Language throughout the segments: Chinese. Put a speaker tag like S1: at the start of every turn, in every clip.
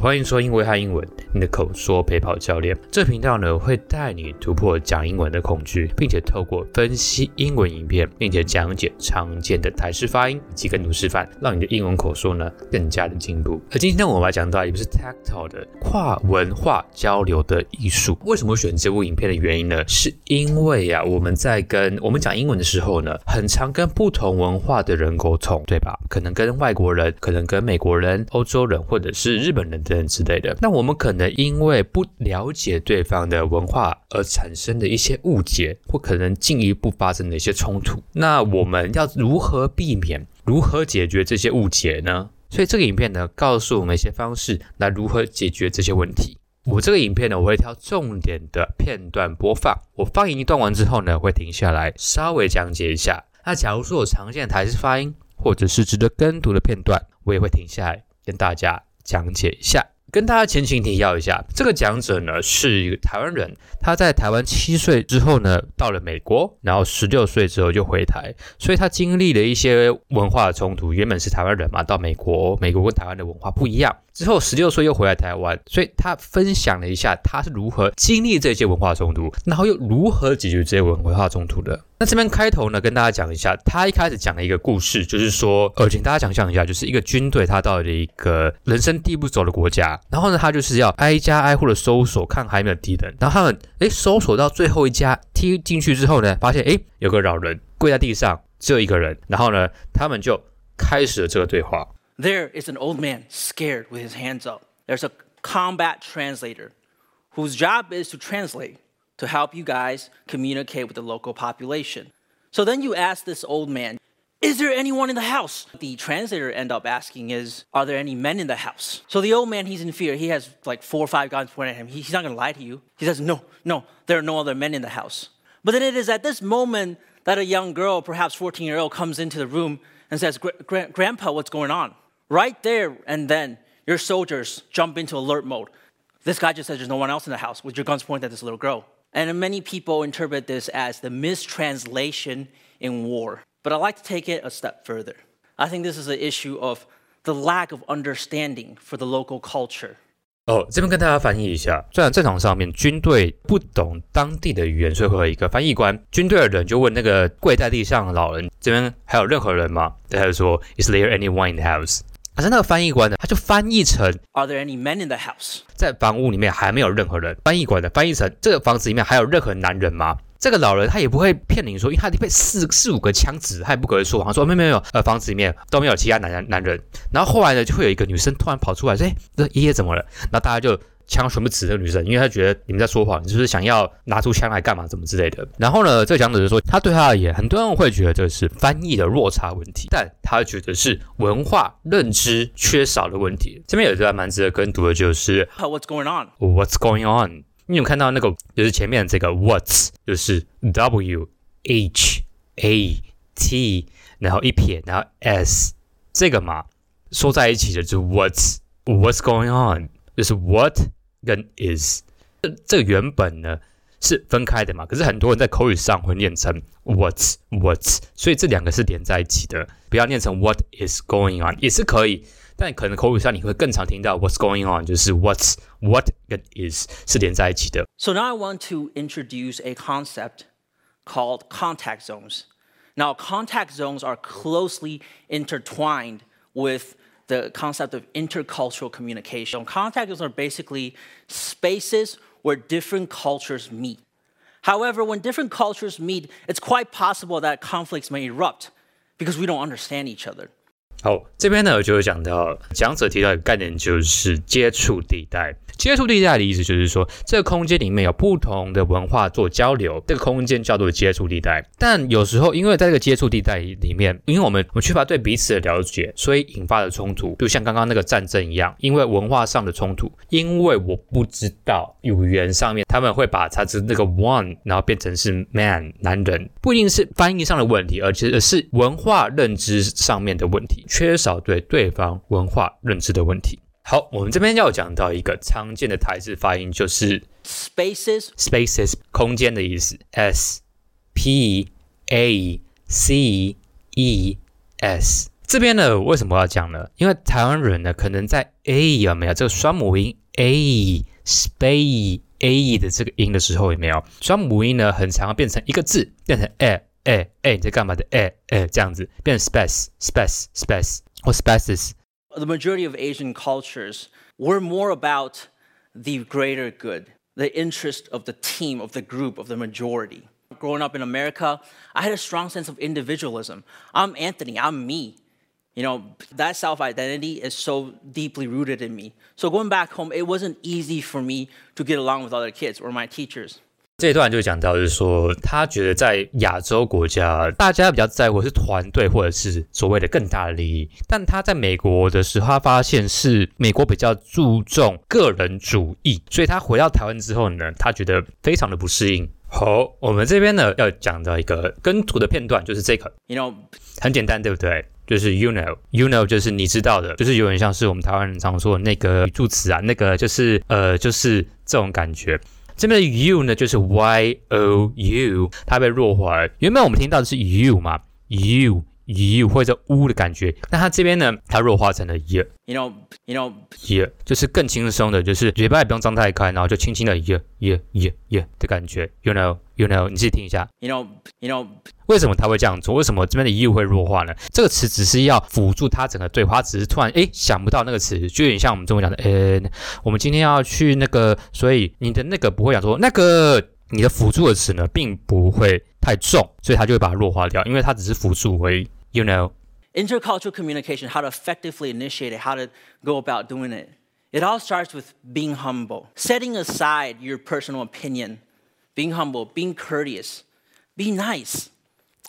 S1: 欢迎收听威翰英文，你的口说陪跑教练。这频道呢会带你突破讲英文的恐惧，并且透过分析英文影片，并且讲解常见的台式发音以及跟读示范，让你的英文口说呢更加的进步。而今天，我们来讲到一部是 Tactile 的跨文化交流的艺术。为什么选这部影片的原因呢？是因为啊，我们在跟我们讲英文的时候呢，很常跟不同文化的人沟通，对吧？可能跟外国人，可能跟美国人、欧洲人，或者是日本人。等之类的，那我们可能因为不了解对方的文化而产生的一些误解，或可能进一步发生的一些冲突。那我们要如何避免？如何解决这些误解呢？所以这个影片呢，告诉我们一些方式来如何解决这些问题。我这个影片呢，我会挑重点的片段播放。我放一段完之后呢，会停下来稍微讲解一下。那假如说我常见的台式发音，或者是值得跟读的片段，我也会停下来跟大家。讲解一下，跟大家前情提要一下，这个讲者呢是一个台湾人，他在台湾七岁之后呢到了美国，然后十六岁之后就回台，所以他经历了一些文化的冲突。原本是台湾人嘛，到美国，美国跟台湾的文化不一样。之后十六岁又回来台湾，所以他分享了一下他是如何经历这些文化冲突，然后又如何解决这些文文化冲突的。那这边开头呢，跟大家讲一下，他一开始讲了一个故事，就是说，呃，请大家想象一下，就是一个军队他到了一个人生地不熟的国家，然后呢，他就是要挨家挨户的搜索，看还有没有敌人。然后他们诶搜索到最后一家，踢进去之后呢，发现诶有个老人跪在地上，只有一个人。然后呢，他们就开始了这个对话。
S2: There is an old man scared with his hands up. There's a combat translator whose job is to translate to help you guys communicate with the local population. So then you ask this old man, is there anyone in the house? The translator end up asking is, are there any men in the house? So the old man, he's in fear. He has like four or five guns pointed at him. He's not gonna lie to you. He says, no, no, there are no other men in the house. But then it is at this moment that a young girl, perhaps 14 year old, comes into the room and says, Grandpa, what's going on? Right there and then, your soldiers jump into alert mode. This guy just said there's no one else in the house with your guns pointed at this little girl. And many people interpret this as the mistranslation in war. But I like to take it a step further. I think this is an issue of the lack of understanding for the local culture.
S1: 哦，这边跟大家翻译一下。虽然战场上面军队不懂当地的语言，所以会有一个翻译官。军队的人就问那个跪在地上的老人：“这边还有任何人吗？”他就说：“Is there anyone in the house？” 可是那个翻译官呢，他就翻译成
S2: Are there any men in the house？
S1: 在房屋里面还没有任何人。翻译官呢翻译成这个房子里面还有任何男人吗？这个老人他也不会骗你说，因为他被四四五个枪指，他也不可能说谎说没有没有，呃，房子里面都没有其他男男人。然后后来呢，就会有一个女生突然跑出来说，哎，这爷爷怎么了？那大家就。枪全部指着女生，因为他觉得你们在说谎，你是不是想要拿出枪来干嘛，怎么之类的。然后呢，这个讲者就说，他对他而言，很多人会觉得这是翻译的落差问题，但他觉得是文化认知缺少的问题。这边有一段蛮值得跟读的，就是
S2: What's going on?
S1: What's going on? 你有看到那个，就是前面这个 What's 就是 W H A T，然后一撇，然后 S 这个嘛，说在一起的就是 What's What's going on？就是 What。跟 is 这这个原本呢是分开的嘛，可是很多人在口语上会念成 what what，所以这两个是连在一起的，不要念成 what is going on 也是可以，但可能口语上你会更常听到 what's going on，就是 what's what 跟 is 是连在一起的。
S2: So now I want to introduce a concept called contact zones. Now contact zones are closely intertwined with the concept of intercultural communication. Contact zones are basically spaces where different cultures meet. However, when different cultures meet, it's quite possible that conflicts may erupt because we don't understand each other.
S1: 好，这边呢，我就会讲到讲者提到一个概念，就是接触地带。 接触地带的意思就是说，这个空间里面有不同的文化做交流，这个空间叫做接触地带。但有时候，因为在这个接触地带里面，因为我们我们缺乏对彼此的了解，所以引发的冲突，就像刚刚那个战争一样，因为文化上的冲突，因为我不知道语言上面他们会把它是那个 one，然后变成是 man 男人，不一定是翻译上的问题，而且是文化认知上面的问题，缺少对对方文化认知的问题。好，我们这边要讲到一个常见的台式发音，就是
S2: spaces
S1: spaces 空间的意思，s p a c e s 这边呢，为什么要讲呢？因为台湾人呢，可能在 a 有没有这个双母音 a space a 的这个音的时候，有没有双母音呢？很常变成一个字，变成 a a a 你在干嘛的 a a 这样子，变成 space space space 或 spaces。
S2: The majority of Asian cultures were more about the greater good, the interest of the team, of the group, of the majority. Growing up in America, I had a strong sense of individualism. I'm Anthony, I'm me. You know, that self identity is so deeply rooted in me. So going back home, it wasn't easy for me to get along with other kids or my teachers.
S1: 这一段就讲到，就是说他觉得在亚洲国家，大家比较在乎的是团队或者是所谓的更大的利益。但他在美国的时候，他发现是美国比较注重个人主义，所以他回到台湾之后呢，他觉得非常的不适应。好，我们这边呢要讲到一个跟图的片段，就是这个
S2: ，you know，
S1: 很简单，对不对？就是 you know，you know 就是你知道的，就是有点像是我们台湾人常说的那个语助词啊，那个就是呃，就是这种感觉。这边的 you 呢，就是 y o u，它被弱化了。原本我们听到的是 you 嘛，you。U 或者 u 的感觉，那它这边呢，它弱化成了 y。
S2: You know, you know,
S1: y 就是更轻松的，就是嘴巴也不用张太开，然后就轻轻的 y y y y 的感觉。You know, you know，你自己听一下。
S2: You know, you know，
S1: 为什么他会这样做？为什么这边的 u 会弱化呢？这个词只是要辅助他整个对话，只是突然诶想不到那个词，就有点像我们中文讲的，呃，我们今天要去那个，所以你的那个不会讲说那个。你的辅助的词呢，并不会太重，所以它就会把它弱化掉，因为它只是辅助而已。You know,
S2: intercultural communication, how to effectively initiate it, how to go about doing it. It all starts with being humble, setting aside your personal opinion, being humble, being courteous, be nice.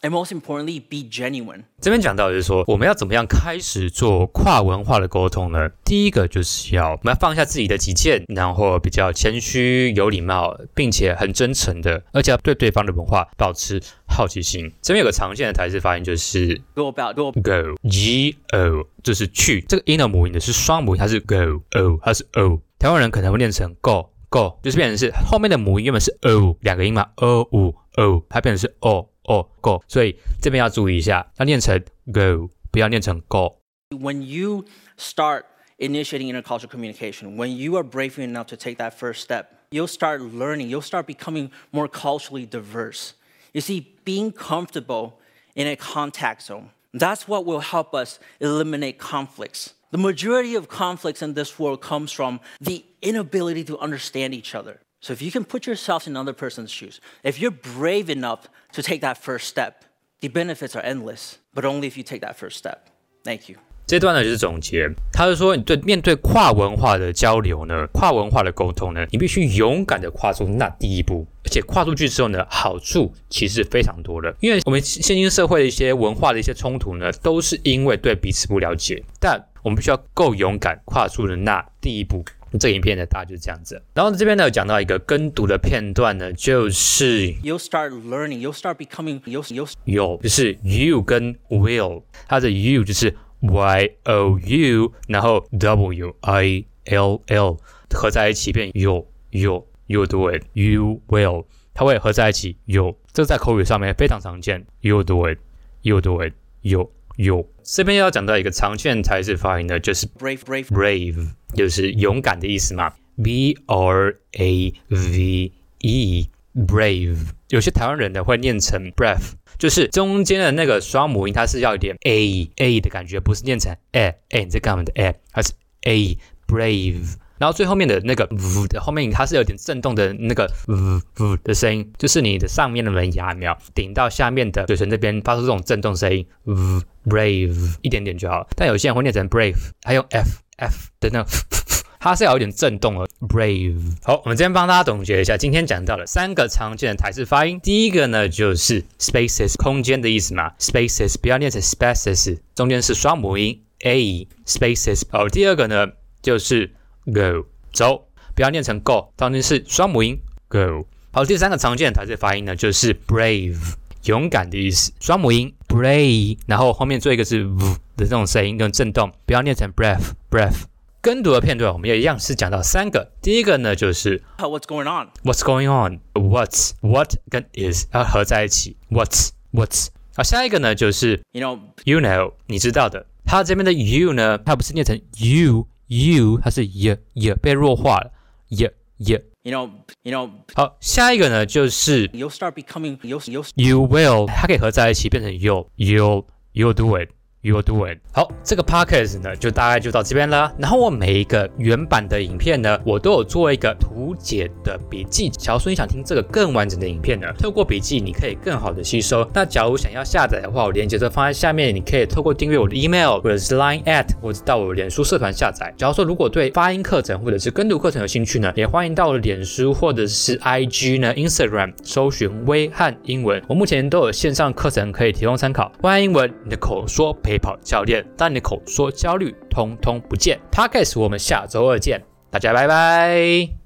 S2: And most importantly, be genuine.
S1: 这边讲到就是说，我们要怎么样开始做跨文化的沟通呢？第一个就是要我们要放下自己的己见，然后比较谦虚、有礼貌，并且很真诚的，而且要对对方的文化保持好奇心。这边有个常见的台式发音就是
S2: go about go
S1: go g o，就是去。这个音的母音的是双母音，它是 go o，它是 o。台湾人可能会念成 go go，就是变成是后面的母音原本是 o 两个音嘛，o u o，它变成是 o。哦，go，所以这边要注意一下，要念成 go，不要念成
S2: go。When you start initiating intercultural communication, when you are brave enough to take that first step, you'll start learning, you'll start becoming more culturally diverse. You see, being comfortable in a contact zone, that's what will help us eliminate conflicts. The majority of conflicts in this world comes from the inability to understand each other. So if you can put yourself in another person's shoes, if you're brave enough to take that first step, the benefits are endless, but only if you take that first step. Thank you.
S1: 这段呢就是总结，他是说，你对面对跨文化的交流呢，跨文化的沟通呢，你必须勇敢的跨出那第一步，而且跨出去之后呢，好处其实非常多的，因为我们现今社会的一些文化的一些冲突呢，都是因为对彼此不了解，但我们必须要够勇敢，跨出的那第一步。这个影片呢，大概就是这样子。然后这边呢，有讲到一个跟读的片段呢，就是
S2: You'll start learning, you'll start becoming, you'll you'll
S1: 有就是 you 跟 will，它的 you 就是 y o u，然后 w i l l 合在一起变 you you you do it, you will，它会合在一起 you，这个在口语上面非常常见。You do it, you do it, you you。这边要讲到一个常见台式发音的，就是
S2: brave brave
S1: brave。就是勇敢的意思嘛，B R A V E，brave。有些台湾人呢会念成 brave，就是中间的那个双母音，它是要一点 A A 的感觉，不是念成 A A 你在干嘛的 A，它是 A brave。然后最后面的那个 V 的后面，它是有点震动的那个 V V 的声音，就是你的上面的门牙没有顶到下面的嘴唇这边，发出这种震动声音，V brave 一点点就好。但有些人会念成 brave，还用 F。F 的那个，它是要有点震动的。Brave。好，我们这边帮大家总结一下，今天讲到了三个常见的台式发音。第一个呢，就是 spaces 空间的意思嘛，spaces 不要念成 spaces，中间是双母音 a spaces。好，第二个呢，就是 go 走，不要念成 go，中间是双母音 go。好，第三个常见的台式发音呢，就是 brave 勇敢的意思，双母音 brave，然后后面做一个是 v。的这种声音，这种震动，不要念成 breath，breath。跟读的片段，我们也一样是讲到三个。第一个呢，就是
S2: What's going on？What's
S1: going on？What's what 跟 is 要合在一起。What's what's。好，下一个呢就是
S2: You know,
S1: you know，你知道的。它这边的 you 呢，它不是念成 you you，它是 y y 被弱化了 y y。
S2: you know, you know.
S1: 好，下一个呢就是
S2: You'll start becoming you'll you'll.
S1: You will，它可以合在一起变成 you you you do it。You're doing。好，这个 podcast 呢，就大概就到这边了。然后我每一个原版的影片呢，我都有做一个图解的笔记。假如说你想听这个更完整的影片呢，透过笔记你可以更好的吸收。那假如想要下载的话，我链接都放在下面，你可以透过订阅我的 email 或者是 line at 或者到我脸书社团下载。假如说如果对发音课程或者是跟读课程有兴趣呢，也欢迎到我的脸书或者是 IG 呢 Instagram 搜寻威汉英文。我目前都有线上课程可以提供参考。威汉英文，你的口说。陪跑教练，当你的口说焦虑通通不见。Podcast，我们下周二见，大家拜拜。